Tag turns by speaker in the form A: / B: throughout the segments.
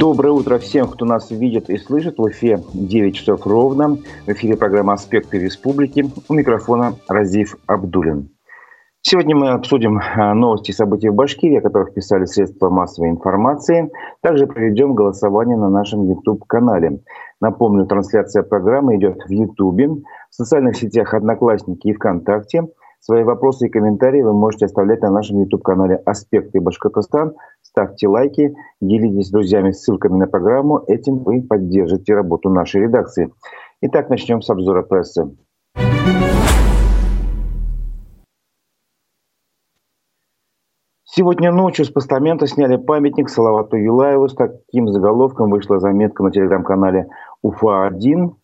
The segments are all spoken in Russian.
A: Доброе утро всем, кто нас видит и слышит. В эфире 9 часов ровно. В эфире программа «Аспекты республики». У микрофона Разив Абдулин. Сегодня мы обсудим а, новости и события в Башкирии, о которых писали средства массовой информации. Также проведем голосование на нашем YouTube-канале. Напомню, трансляция программы идет в YouTube, в социальных сетях «Одноклассники» и ВКонтакте – Свои вопросы и комментарии вы можете оставлять на нашем YouTube-канале «Аспекты Башкортостан». Ставьте лайки, делитесь с друзьями ссылками на программу. Этим вы поддержите работу нашей редакции. Итак, начнем с обзора прессы. Сегодня ночью с постамента сняли памятник Салавату Юлаеву. С таким заголовком вышла заметка на телеграм-канале УФА-1.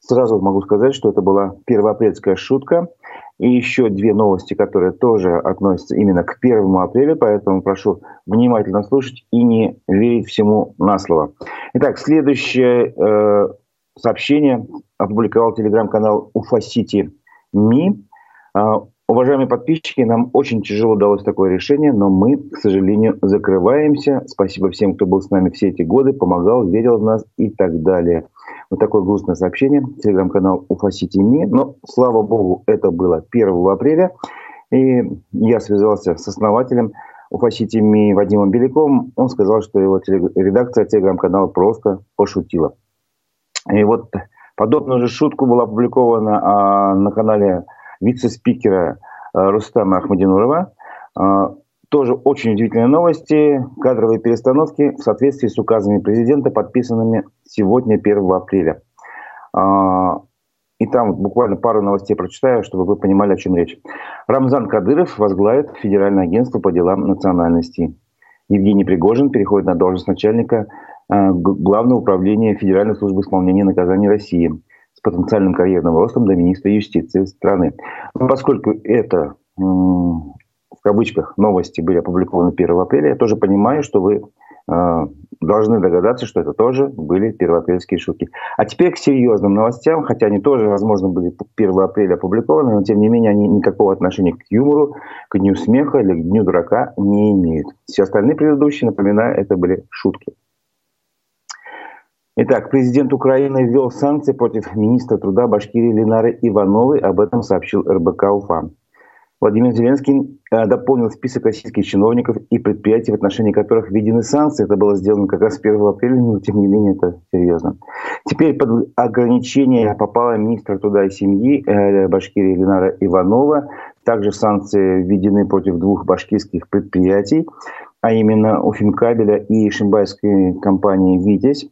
A: Сразу могу сказать, что это была первоапрельская шутка – и еще две новости, которые тоже относятся именно к 1 апреля, поэтому прошу внимательно слушать и не верить всему на слово. Итак, следующее э, сообщение опубликовал телеграм-канал Уфа-Сити Ми. Уважаемые подписчики, нам очень тяжело удалось такое решение, но мы, к сожалению, закрываемся. Спасибо всем, кто был с нами все эти годы, помогал, верил в нас и так далее. Вот такое грустное сообщение. Телеграм-канал Уфа-Сити.ми. Но, слава богу, это было 1 апреля. И я связался с основателем Уфа-Сити.ми Вадимом Беляковым. Он сказал, что его редакция телеграм-канала просто пошутила. И вот подобную же шутку была опубликована а, на канале вице-спикера а, Рустама Ахмадинурова. А, тоже очень удивительные новости. Кадровые перестановки в соответствии с указами президента, подписанными сегодня, 1 апреля. А, и там буквально пару новостей прочитаю, чтобы вы понимали, о чем речь. Рамзан Кадыров возглавит Федеральное агентство по делам национальностей. Евгений Пригожин переходит на должность начальника Главного управления Федеральной службы исполнения наказаний России потенциальным карьерным ростом до министра юстиции страны. Поскольку это в кавычках новости были опубликованы 1 апреля, я тоже понимаю, что вы э, должны догадаться, что это тоже были первоапрельские шутки. А теперь к серьезным новостям, хотя они тоже, возможно, были 1 апреля опубликованы, но тем не менее они никакого отношения к юмору, к дню смеха или к дню дурака не имеют. Все остальные предыдущие, напоминаю, это были шутки. Итак, президент Украины ввел санкции против министра труда Башкирии Ленары Ивановой. Об этом сообщил РБК УФА. Владимир Зеленский э, дополнил список российских чиновников и предприятий, в отношении которых введены санкции. Это было сделано как раз 1 апреля, но тем не менее это серьезно. Теперь под ограничение попала министр труда и семьи э, Башкирии Ленара Иванова. Также санкции введены против двух башкирских предприятий, а именно Уфимкабеля и шимбайской компании «Витязь».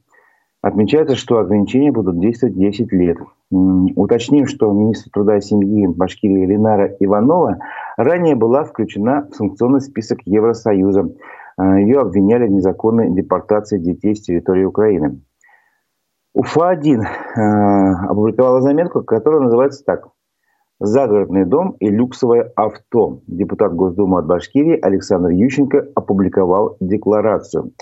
A: Отмечается, что ограничения будут действовать 10 лет. Уточним, что министр труда и семьи Башкирии Ленара Иванова ранее была включена в санкционный список Евросоюза. А, Ее обвиняли в незаконной депортации детей с территории Украины. УФА-1 а, опубликовала заметку, которая называется так. «Загородный дом и люксовое авто». Депутат Госдумы от Башкирии Александр Ющенко опубликовал декларацию.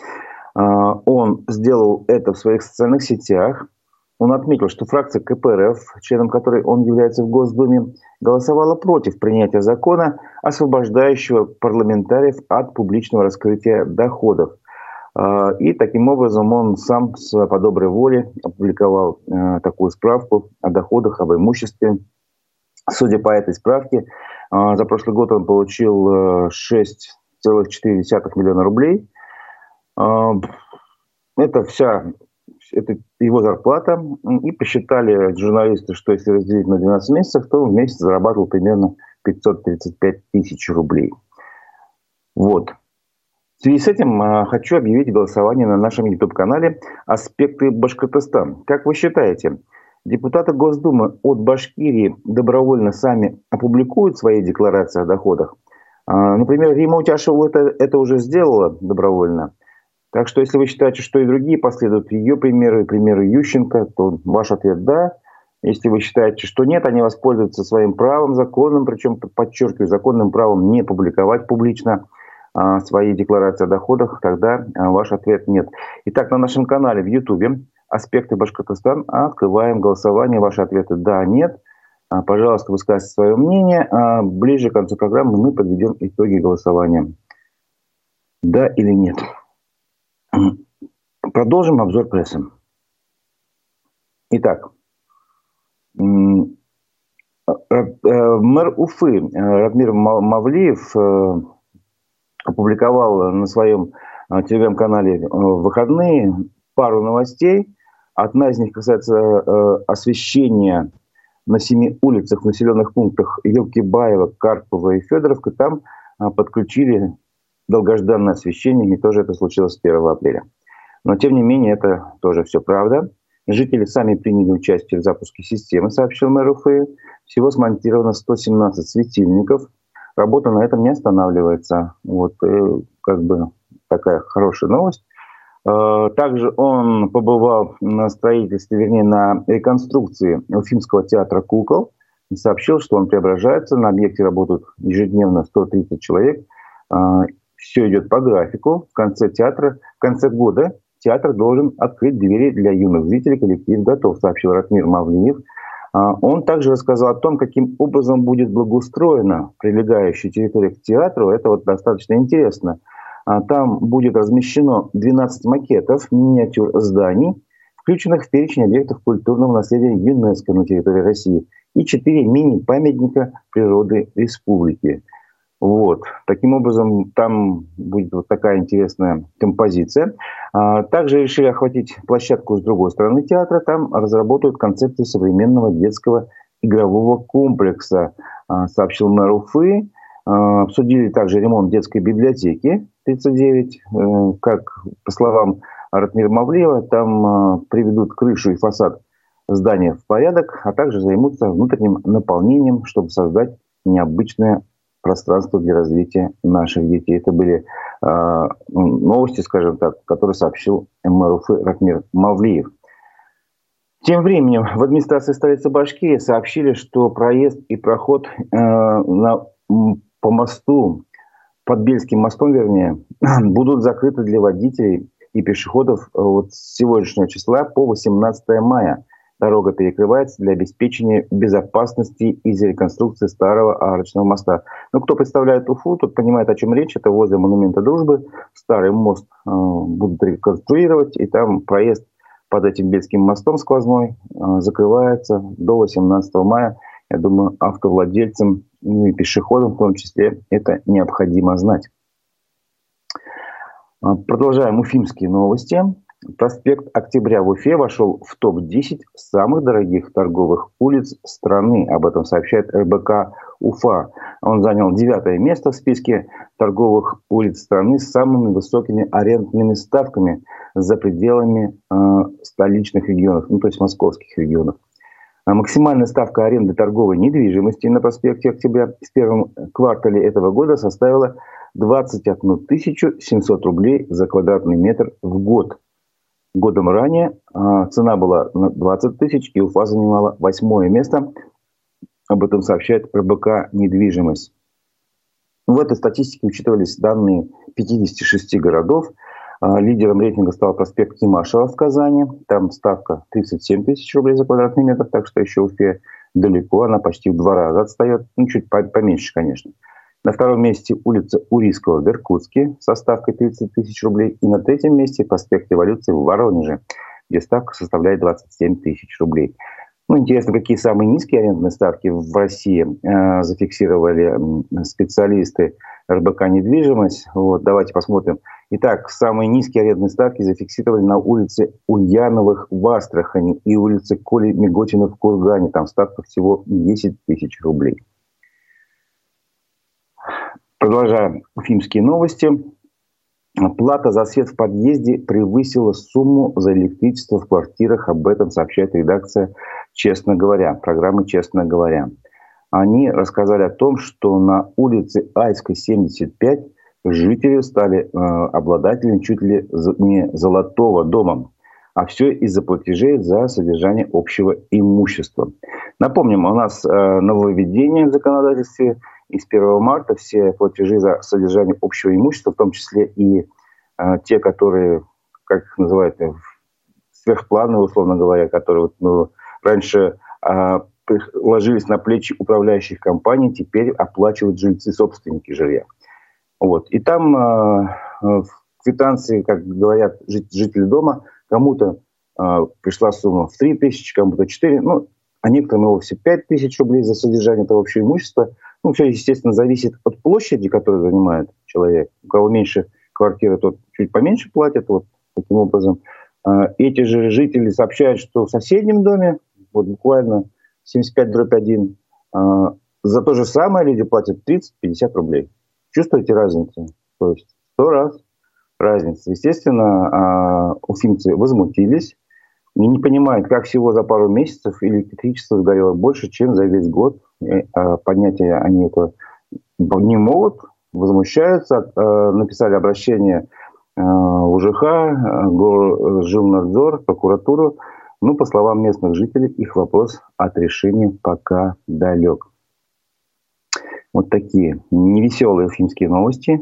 A: А, он сделал это в своих социальных сетях – он отметил, что фракция КПРФ, членом которой он является в Госдуме, голосовала против принятия закона, освобождающего парламентариев от публичного раскрытия доходов. А, и таким образом он сам по доброй воле опубликовал а, такую справку о доходах, об имуществе. Судя по этой справке, а, за прошлый год он получил 6,4 миллиона рублей. Это вся это его зарплата, и посчитали журналисты, что если разделить на 12 месяцев, то в месяц зарабатывал примерно 535 тысяч рублей. Вот. В связи с этим а, хочу объявить голосование на нашем YouTube-канале «Аспекты Башкортостан». Как вы считаете, депутаты Госдумы от Башкирии добровольно сами опубликуют свои декларации о доходах? А, например, Рима Утяшева это, это уже сделала добровольно. Так что, если вы считаете, что и другие последуют ее примеры, примеры Ющенко, то ваш ответ «да». Если вы считаете, что нет, они воспользуются своим правом законным, причем, подчеркиваю, законным правом не публиковать публично а, свои декларации о доходах, тогда а, ваш ответ нет. Итак, на нашем канале в Ютубе «Аспекты Башкортостан» открываем голосование. Ваши ответы «да», «нет». А, пожалуйста, высказывайте свое мнение. А ближе к концу программы мы подведем итоги голосования. Да или нет. Продолжим обзор прессы. Итак, э, мэр Уфы Радмир Мавлиев опубликовал на своем телеграм-канале выходные пару новостей. Одна из них касается освещения на семи улицах в населенных пунктах Елкибаева, Карпова и Федоровка. Там подключили долгожданное освещение, и тоже это случилось 1 апреля. Но, тем не менее, это тоже все правда. Жители сами приняли участие в запуске системы, сообщил мэр Уфы. Всего смонтировано 117 светильников. Работа на этом не останавливается. Вот, э, как бы такая хорошая новость. Э, также он побывал на строительстве, вернее, на реконструкции Уфимского театра кукол и сообщил, что он преображается. На объекте работают ежедневно 130 человек. Все идет по графику. В конце театра, в конце года театр должен открыть двери для юных зрителей. Коллектив готов, сообщил Ратмир Мавлиев. А, он также рассказал о том, каким образом будет благоустроена прилегающая территория к театру. Это вот достаточно интересно. А, там будет размещено 12 макетов миниатюр зданий, включенных в перечень объектов культурного наследия ЮНЕСКО на территории России, и 4 мини-памятника природы республики. Вот. Таким образом, там будет вот такая интересная композиция. А, также решили охватить площадку с другой стороны театра. Там разработают концепцию современного детского игрового комплекса, а, сообщил мэр Уфы. А, обсудили также ремонт детской библиотеки 39. Э, как, по словам Ратмира Мавлеева, там приведут крышу и фасад здания в порядок, а также займутся внутренним наполнением, чтобы создать необычное пространство для развития наших детей. Это были э, новости, скажем так, которые сообщил мэр Уфы Ратмир Мавлиев. Тем временем в администрации столицы Башкирии сообщили, что проезд и проход э, на, по мосту, под Бельским мостом, вернее, будут закрыты для водителей и пешеходов вот с сегодняшнего числа по 18 мая – Дорога перекрывается для обеспечения безопасности из-за реконструкции старого арочного моста. Ну, кто представляет Уфу, тот понимает, о чем речь. Это возле монумента дружбы. Старый мост э, будут реконструировать, и там проезд под этим Бельским мостом сквозной э, закрывается до 18 мая. Я думаю, автовладельцам ну и пешеходам в том числе это необходимо знать. Э, продолжаем уфимские новости. Проспект Октября в Уфе вошел в топ-10 самых дорогих торговых улиц страны. Об этом сообщает РБК Уфа. Он занял девятое место в списке торговых улиц страны с самыми высокими арендными ставками за пределами э, столичных регионов, ну то есть московских регионов. А максимальная ставка аренды торговой недвижимости на проспекте Октября в первом квартале этого года составила 21 700 рублей за квадратный метр в год. Годом ранее а, цена была на 20 тысяч, и Уфа занимала восьмое место. Об этом сообщает РБК «Недвижимость». В этой статистике учитывались данные 56 городов. А, лидером рейтинга стал проспект Кимашева в Казани. Там ставка 37 тысяч рублей за квадратный метр, так что еще Уфе далеко. Она почти в два раза отстает. Ну, чуть поменьше, конечно. На втором месте улица Урийского в Иркутске со ставкой 30 тысяч рублей. И на третьем месте проспект Революции в Воронеже, где ставка составляет 27 тысяч рублей. Ну, интересно, какие самые низкие арендные ставки в России э, зафиксировали специалисты РБК «Недвижимость». Вот, давайте посмотрим. Итак, самые низкие арендные ставки зафиксировали на улице Ульяновых в Астрахани и улице Коли Миготина в Кургане. Там ставка всего 10 тысяч рублей. Продолжаем уфимские новости. Плата за свет в подъезде превысила сумму за электричество в квартирах. Об этом сообщает редакция «Честно говоря», программы «Честно говоря». Они рассказали о том, что на улице Айской, 75, жители стали э, обладателями чуть ли не золотого дома. А все из-за платежей за содержание общего имущества. Напомним, у нас э, нововведение в законодательстве – и с 1 марта все платежи за содержание общего имущества, в том числе и э, те, которые, как их называют, э, сверхплановые, условно говоря, которые вот, ну, раньше э, ложились на плечи управляющих компаний, теперь оплачивают жильцы, собственники жилья. Вот. И там э, квитанции, как говорят жители дома, кому-то э, пришла сумма в 3 тысячи, кому-то 4, ну, а некоторым и вовсе 5 тысяч рублей за содержание этого общего имущества. Ну, все, естественно, зависит от площади, которую занимает человек. У кого меньше квартиры, тот чуть поменьше платит, вот таким образом. Э, эти же жители сообщают, что в соседнем доме, вот буквально 75 дробь 1, э, за то же самое люди платят 30-50 рублей. Чувствуете разницу? То есть сто раз разница. Естественно, а, уфимцы возмутились и не понимают, как всего за пару месяцев электричество сгорело больше, чем за весь год. А понятия они это не могут, возмущаются, а, написали обращение в УЖХ, Жилнадзор, прокуратуру. Ну, по словам местных жителей, их вопрос от решения пока далек. Вот такие невеселые уфимские новости.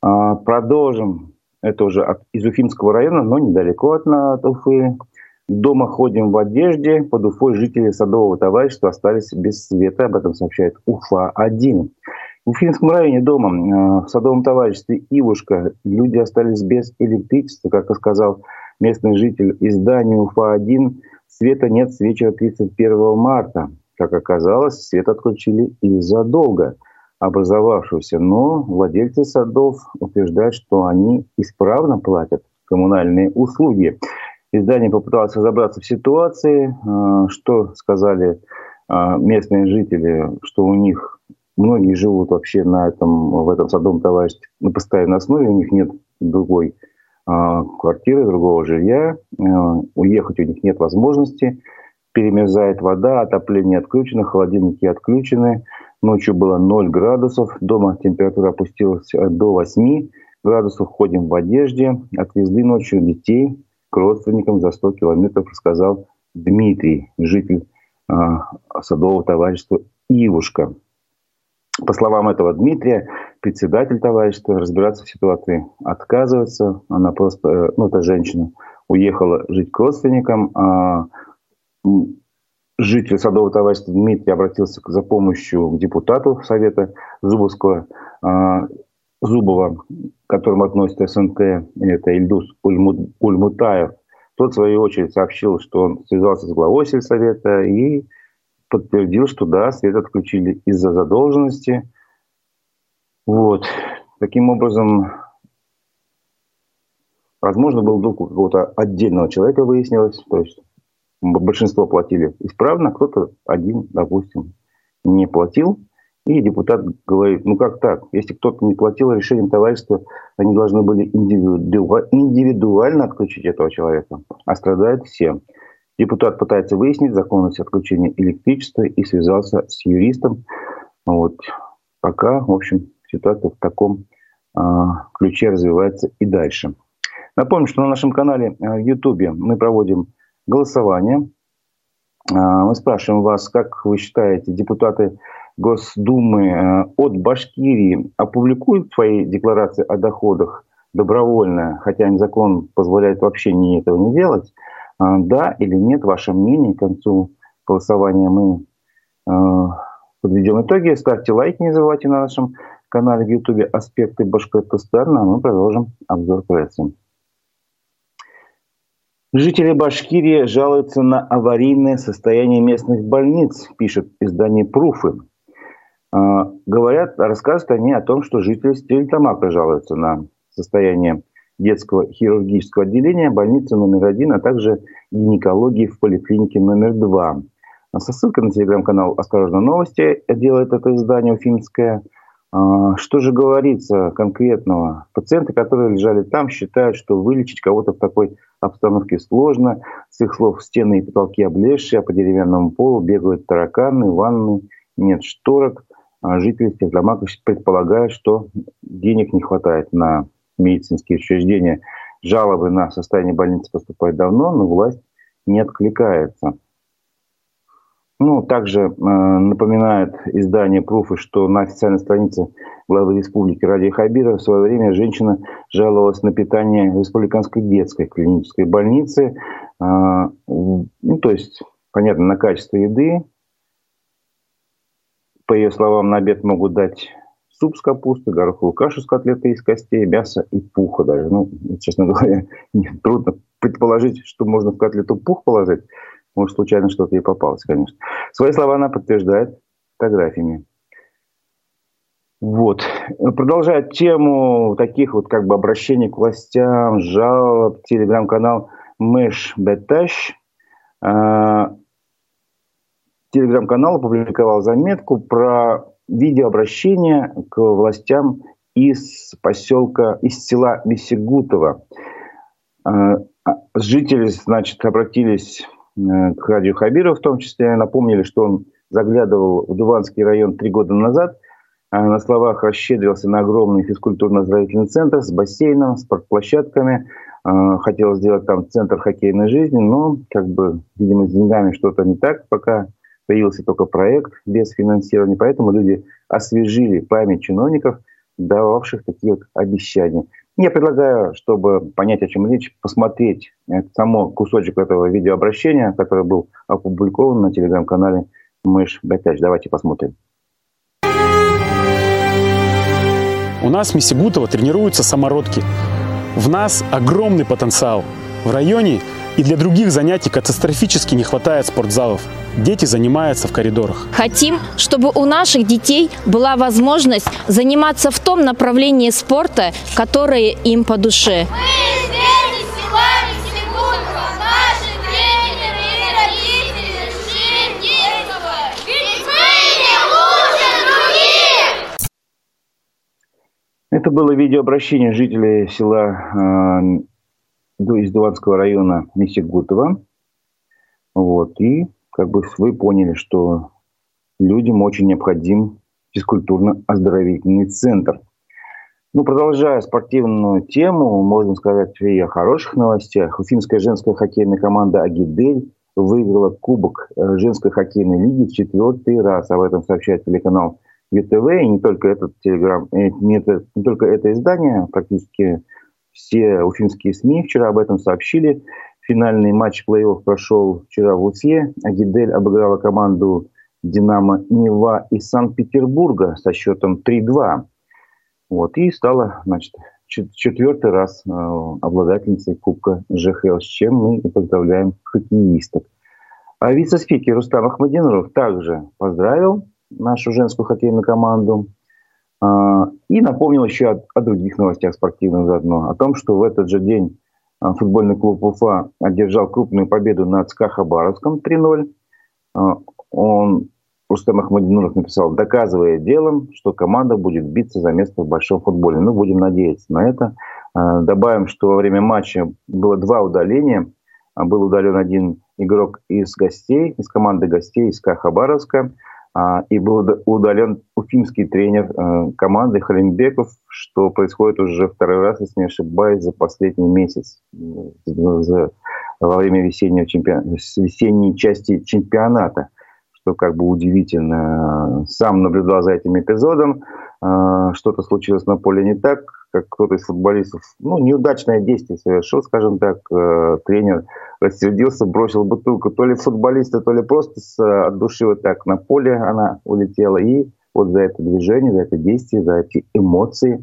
A: А, продолжим. Это уже из Уфимского района, но недалеко от, от Уфы. Дома ходим в одежде. Под Уфой жители Садового товарищества остались без света. Об этом сообщает Уфа-1. В Уфимском районе дома а, в Садовом товариществе Ивушка люди остались без электричества, как и сказал местный житель издания Уфа-1. Света нет с вечера 31 марта. Как оказалось, свет отключили из-за долга образовавшегося, но владельцы садов утверждают, что они исправно платят коммунальные услуги. Издание попыталось разобраться в ситуации, а, что сказали а, местные жители, что у них многие живут вообще на этом, в этом садовом товариществе на постоянной основе, у них нет другой а, квартиры, другого жилья, уехать у них нет возможности перемерзает вода, отопление отключено, холодильники отключены. Ночью было 0 градусов, дома температура опустилась до 8 градусов, ходим в одежде. Отвезли ночью детей к родственникам за 100 километров, рассказал Дмитрий, житель э, садового товарищества «Ивушка». По словам этого Дмитрия, председатель товарищества разбираться в ситуации отказывается. Она просто, э, ну, эта женщина уехала жить к родственникам, а житель Садового товарищества Дмитрий обратился за помощью к депутату Совета Зубовского, а, Зубова, к которому относится СНТ, это Ильдус Ульмутаев. Тот, в свою очередь, сообщил, что он связался с главой сельсовета и подтвердил, что да, свет отключили из-за задолженности. Вот. Таким образом, возможно, был долг у какого-то отдельного человека, выяснилось. То есть большинство платили исправно, кто-то один, допустим, не платил. И депутат говорит, ну как так? Если кто-то не платил решением товарищества, они должны были индивидуально отключить этого человека, а страдают все. Депутат пытается выяснить законность отключения электричества и связался с юристом. Вот. Пока, в общем, ситуация в таком а, ключе развивается и дальше. Напомню, что на нашем канале а, в YouTube мы проводим голосование. А, мы спрашиваем вас, как вы считаете, депутаты Госдумы э, от Башкирии опубликуют свои декларации о доходах добровольно, хотя закон позволяет вообще не этого не делать? А, да или нет, ваше мнение к концу голосования мы э, подведем итоги. Ставьте лайк, не забывайте на нашем канале в YouTube «Аспекты Башкортостана», а мы продолжим обзор прессы. Жители Башкирии жалуются на аварийное состояние местных больниц, пишет издание «Пруфы». А, говорят, рассказывают они о том, что жители Стерлитамака жалуются на состояние детского хирургического отделения, больницы номер один, а также гинекологии в поликлинике номер два. Со ссылкой на телеграм-канал «Осторожно, новости» делает это издание уфимское – а, что же говорится конкретного? Пациенты, которые лежали там, считают, что вылечить кого-то в такой обстановке сложно. С их слов, стены и потолки облезшие, а по деревянному полу бегают тараканы, ванны, нет шторок. А жители Стерлитамака предполагают, что денег не хватает на медицинские учреждения. Жалобы на состояние больницы поступают давно, но власть не откликается. Ну, также э, напоминает издание «Пруфы», что на официальной странице главы республики Ради Хабира в свое время женщина жаловалась на питание в республиканской детской клинической больнице. Э, ну, то есть, понятно, на качество еды. По ее словам, на обед могут дать суп с капустой, гороховую кашу с котлетой из костей, мясо и пуха даже. Ну, честно говоря, трудно предположить, что можно в котлету пух положить. Может, случайно что-то ей попалось, конечно. Свои слова она подтверждает фотографиями. Вот. Продолжая тему таких вот как бы обращений к властям, жалоб, телеграм-канал Мэш Беташ. Телеграм-канал опубликовал заметку про видеообращение к властям из поселка, из села Бесегутово. А, жители, значит, обратились э, к радио Хабиров в том числе, напомнили, что он заглядывал в Дуванский район три года назад – а на словах расщедрился на огромный физкультурно-оздоровительный центр с бассейном, спортплощадками. А, хотел сделать там центр хоккейной жизни, но, как бы, видимо, с деньгами что-то не так, пока появился только проект без финансирования. Поэтому люди освежили память чиновников, дававших такие вот обещания. Я предлагаю, чтобы понять, о чем речь, посмотреть само кусочек этого видеообращения, который был опубликован на телеграм-канале Мышь Бетач. Давайте посмотрим.
B: У нас в Месигутово тренируются самородки. В нас огромный потенциал. В районе и для других занятий катастрофически не хватает спортзалов. Дети занимаются в коридорах.
C: Хотим, чтобы у наших детей была возможность заниматься в том направлении спорта, которое им по душе. Мы
A: Это было видеообращение жителей села э, из Дуванского района Мисигутова. Вот. И как бы вы поняли, что людям очень необходим физкультурно-оздоровительный центр. Ну, продолжая спортивную тему, можно сказать и о хороших новостях. Уфимская женская хоккейная команда «Агидель» выиграла Кубок э, женской хоккейной лиги в четвертый раз. Об этом сообщает телеканал ЮТВ, и не только этот телеграм, э, не, не только это издание, практически все уфимские СМИ вчера об этом сообщили. Финальный матч плей-офф прошел вчера в Уфе. Агидель обыграла команду «Динамо Нева» из Санкт-Петербурга со счетом 3-2. Вот, и стала, значит, четвертый раз э, обладательницей Кубка ЖХЛ, с чем мы и поздравляем хоккеисток. А вице-спикер Рустам Ахмадинуров также поздравил нашу женскую хоккейную команду. А, и напомнил еще о, о других новостях спортивных заодно. О том, что в этот же день а, футбольный клуб Уфа одержал крупную победу над СКА Хабаровском 3-0. А, он, Рустам Ахмадинуров написал, доказывая делом, что команда будет биться за место в большом футболе. Ну, будем надеяться на это. Добавим, что во время матча было два удаления. Был удален один игрок из гостей, из команды гостей из СКА Хабаровска. А, и был удален уфимский тренер э, команды Халимбеков, что происходит уже второй раз, если не ошибаюсь, за последний месяц, за, во время весеннего чемпион... весенней части чемпионата, что как бы удивительно. Сам наблюдал за этим эпизодом, э, что-то случилось на поле не так, как кто-то из футболистов, ну, неудачное действие совершил, скажем так, э, тренер рассердился, бросил бутылку то ли футболиста, то ли просто с, от души вот так на поле она улетела. И вот за это движение, за это действие, за эти эмоции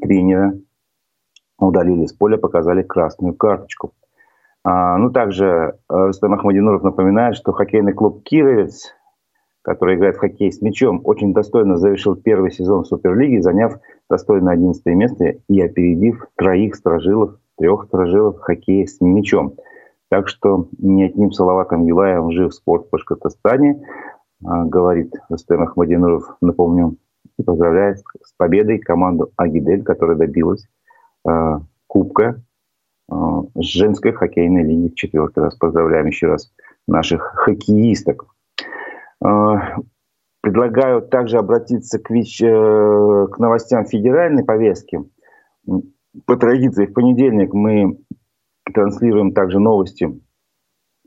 A: тренера удалили с поля, показали красную карточку. А, ну, также э, Рустам Ахмадинуров напоминает, что хоккейный клуб «Кировец», который играет в хоккей с мячом, очень достойно завершил первый сезон Суперлиги, заняв достойно 11 место и опередив троих сторожилов, трех сторожилов хоккея с мячом. Так что ни одним Салаватом Юлаевым жив спорт в Башкортостане, а, говорит Рустем Ахмадинуров, напомню, и поздравляет с победой команду Агидель, которая добилась э, кубка э, женской хоккейной лиги в четвертый раз. Поздравляем еще раз наших хоккеисток. Э, Предлагаю также обратиться к, ВИЧ, э, к новостям федеральной повестки. По традиции в понедельник мы транслируем также новости,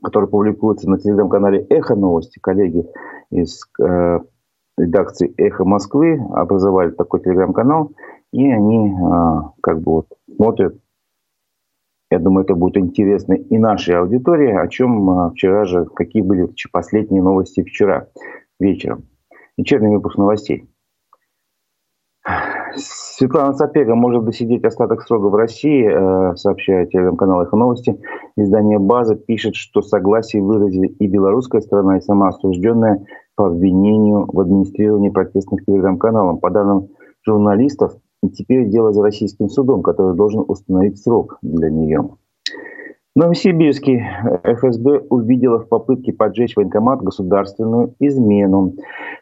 A: которые публикуются на телеграм-канале «Эхо новости». Коллеги из э, редакции «Эхо Москвы» образовали такой телеграм-канал, и они э, как бы вот смотрят. Я думаю, это будет интересно и нашей аудитории, о чем э, вчера же, какие были последние новости вчера вечером вечерний выпуск новостей. Светлана Сапега может досидеть остаток срока в России, э, сообщает телеграм-канал «Эхо новости». Издание «База» пишет, что согласие выразили и белорусская сторона, и сама осужденная по обвинению в администрировании протестных телеграм-каналов. По данным журналистов, теперь дело за российским судом, который должен установить срок для нее. Новосибирский ФСБ увидела в попытке поджечь военкомат государственную измену.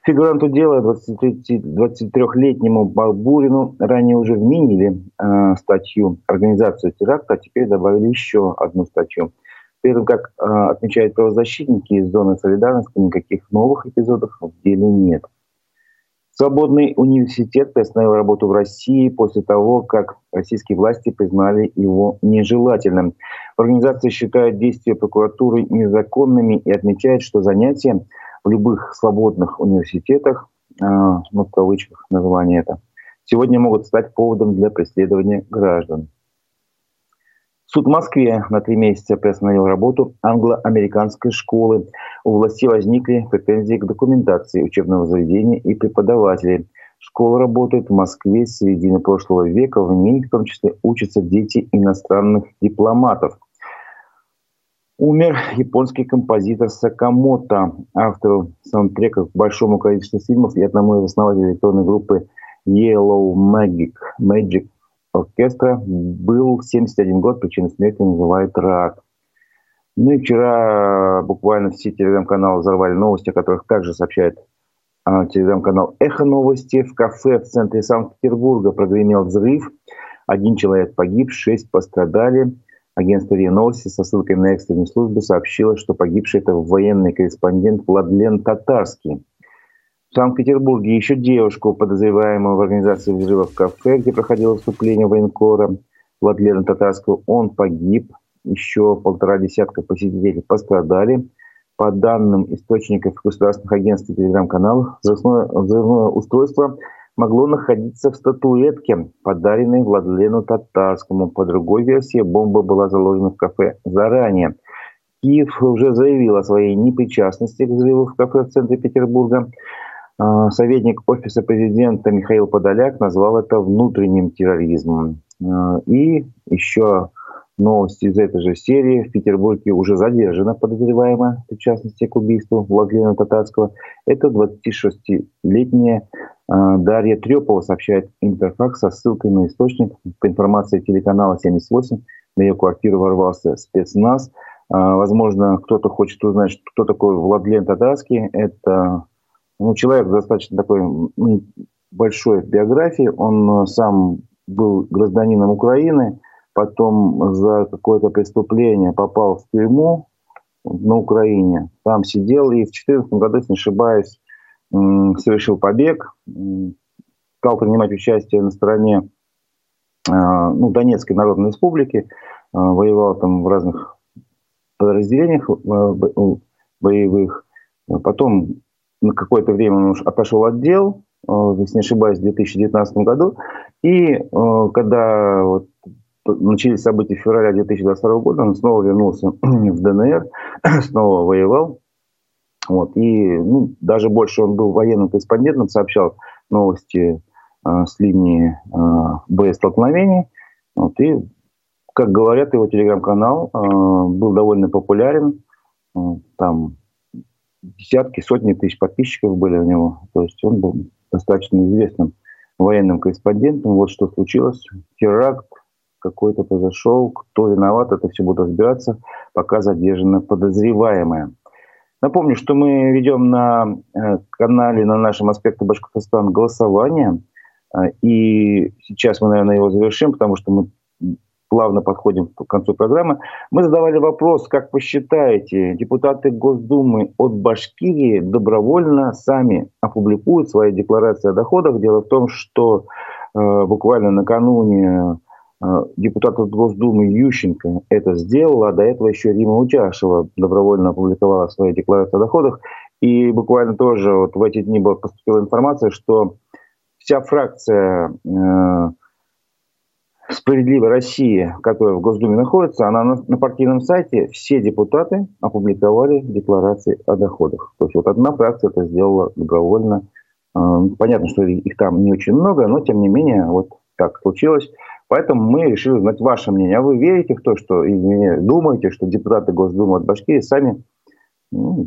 A: Фигуранту дела 23-летнему Балбурину ранее уже вменили э, статью «Организацию теракта», а теперь добавили еще одну статью. При этом, как э, отмечают правозащитники из зоны солидарности, никаких новых эпизодов в деле нет. Свободный университет приостановил работу в России после того, как российские власти признали его нежелательным. Организация считает действия прокуратуры незаконными и отмечает, что занятия в любых свободных университетах, ну, в кавычках название это, сегодня могут стать поводом для преследования граждан. Суд в Москве на три месяца приостановил работу англо-американской школы. У власти возникли претензии к документации учебного заведения и преподавателей. Школа работает в Москве с середины прошлого века. В ней в том числе учатся дети иностранных дипломатов. Умер японский композитор Сакамото, автор саундтреков к большому количеству фильмов и одному из основателей электронной группы Yellow Magic, Magic оркестра был 71 год, причиной смерти называют рак. Ну и вчера буквально все телеграм-каналы взорвали новости, о которых также сообщает а, телеграм-канал «Эхо новости». В кафе в центре Санкт-Петербурга прогремел взрыв. Один человек погиб, шесть пострадали. Агентство РИА Новости со ссылкой на экстренную службу сообщило, что погибший это военный корреспондент Владлен Татарский. В Санкт-Петербурге еще девушку, подозреваемую в организации взрыва в кафе, где проходило выступление военкора Владлена Татарского, он погиб. Еще полтора десятка посетителей пострадали. По данным источников государственных агентств и телеграм-каналов, взрывное, взрывное устройство могло находиться в статуэтке, подаренной Владлену Татарскому. По другой версии, бомба была заложена в кафе заранее. Киев уже заявил о своей непричастности к взрыву в кафе в центре Петербурга. А, советник офиса президента Михаил Подоляк назвал это внутренним терроризмом. А, и еще новости из этой же серии. В Петербурге уже задержана подозреваемая в причастности к убийству Владимира Татарского. Это 26-летняя а, Дарья Трепова, сообщает Интерфакс со ссылкой на источник. По информации телеканала 78, на ее квартиру ворвался спецназ. Возможно, кто-то хочет узнать, кто такой Владлен Татарский. Это ну, человек достаточно такой ну, большой биографии. Он э, сам был гражданином Украины, потом за какое-то преступление попал в тюрьму на Украине. Там сидел и в 2014 году, если не ошибаюсь, совершил побег, стал принимать участие на стороне э, ну, Донецкой Народной Республики, э, воевал там в разных подразделениях боевых. Потом на какое-то время он уж отошел от дел, э, если не ошибаюсь, в 2019 году. И э, когда вот начались события февраля 2022 года, он снова вернулся в ДНР, снова воевал. Вот, и ну, даже больше он был военным корреспондентом, сообщал новости э, с линии э, боестолкновений. Вот, и, как говорят, его телеграм-канал э, был довольно популярен. Э, там десятки, сотни тысяч подписчиков были у него. То есть он был достаточно известным военным корреспондентом. Вот что случилось. Теракт какой-то произошел. Кто виноват, это все будет разбираться, пока задержана подозреваемая. Напомню, что мы ведем на э, канале, на нашем аспекте Башкортостан голосование. Э, и сейчас мы, наверное, его завершим, потому что мы плавно подходим к концу программы, мы задавали вопрос, как вы считаете, депутаты Госдумы от Башкирии добровольно сами опубликуют свои декларации о доходах? Дело в том, что э, буквально накануне э, депутат от Госдумы Ющенко это сделала, а до этого еще Рима Утяшева добровольно опубликовала свои декларации о доходах. И буквально тоже вот в эти дни была поступила информация, что вся фракция э, «Справедливая Россия», которая в Госдуме находится, она на, на партийном сайте, все депутаты опубликовали декларации о доходах. То есть вот одна фракция это сделала добровольно, Понятно, что их там не очень много, но тем не менее, вот так случилось. Поэтому мы решили узнать ваше мнение. А вы верите в то, что или думаете, что депутаты Госдумы от Башкирии сами ну,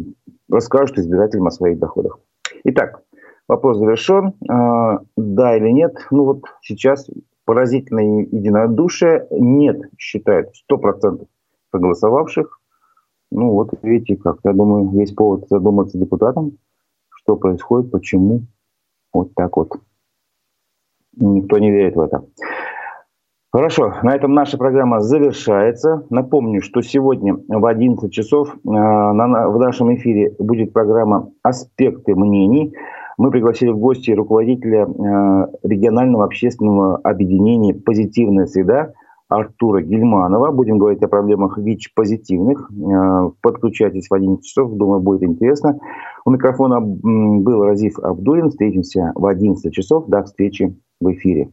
A: расскажут избирателям о своих доходах? Итак, вопрос завершен. А, да или нет? Ну вот сейчас поразительное единодушие. Нет, считают 100% проголосовавших. Ну вот видите, как я думаю, есть повод задуматься депутатам, что происходит, почему. Вот так вот. Никто не верит в это. Хорошо, на этом наша программа завершается. Напомню, что сегодня в 11 часов э, в нашем эфире будет программа «Аспекты мнений». Мы пригласили в гости руководителя э, регионального общественного объединения «Позитивная среда» Артура Гельманова. Будем говорить о проблемах ВИЧ-позитивных. Э, подключайтесь в 11 часов, думаю, будет интересно. У микрофона был Разиф Абдулин. Встретимся в 11 часов. До встречи в эфире.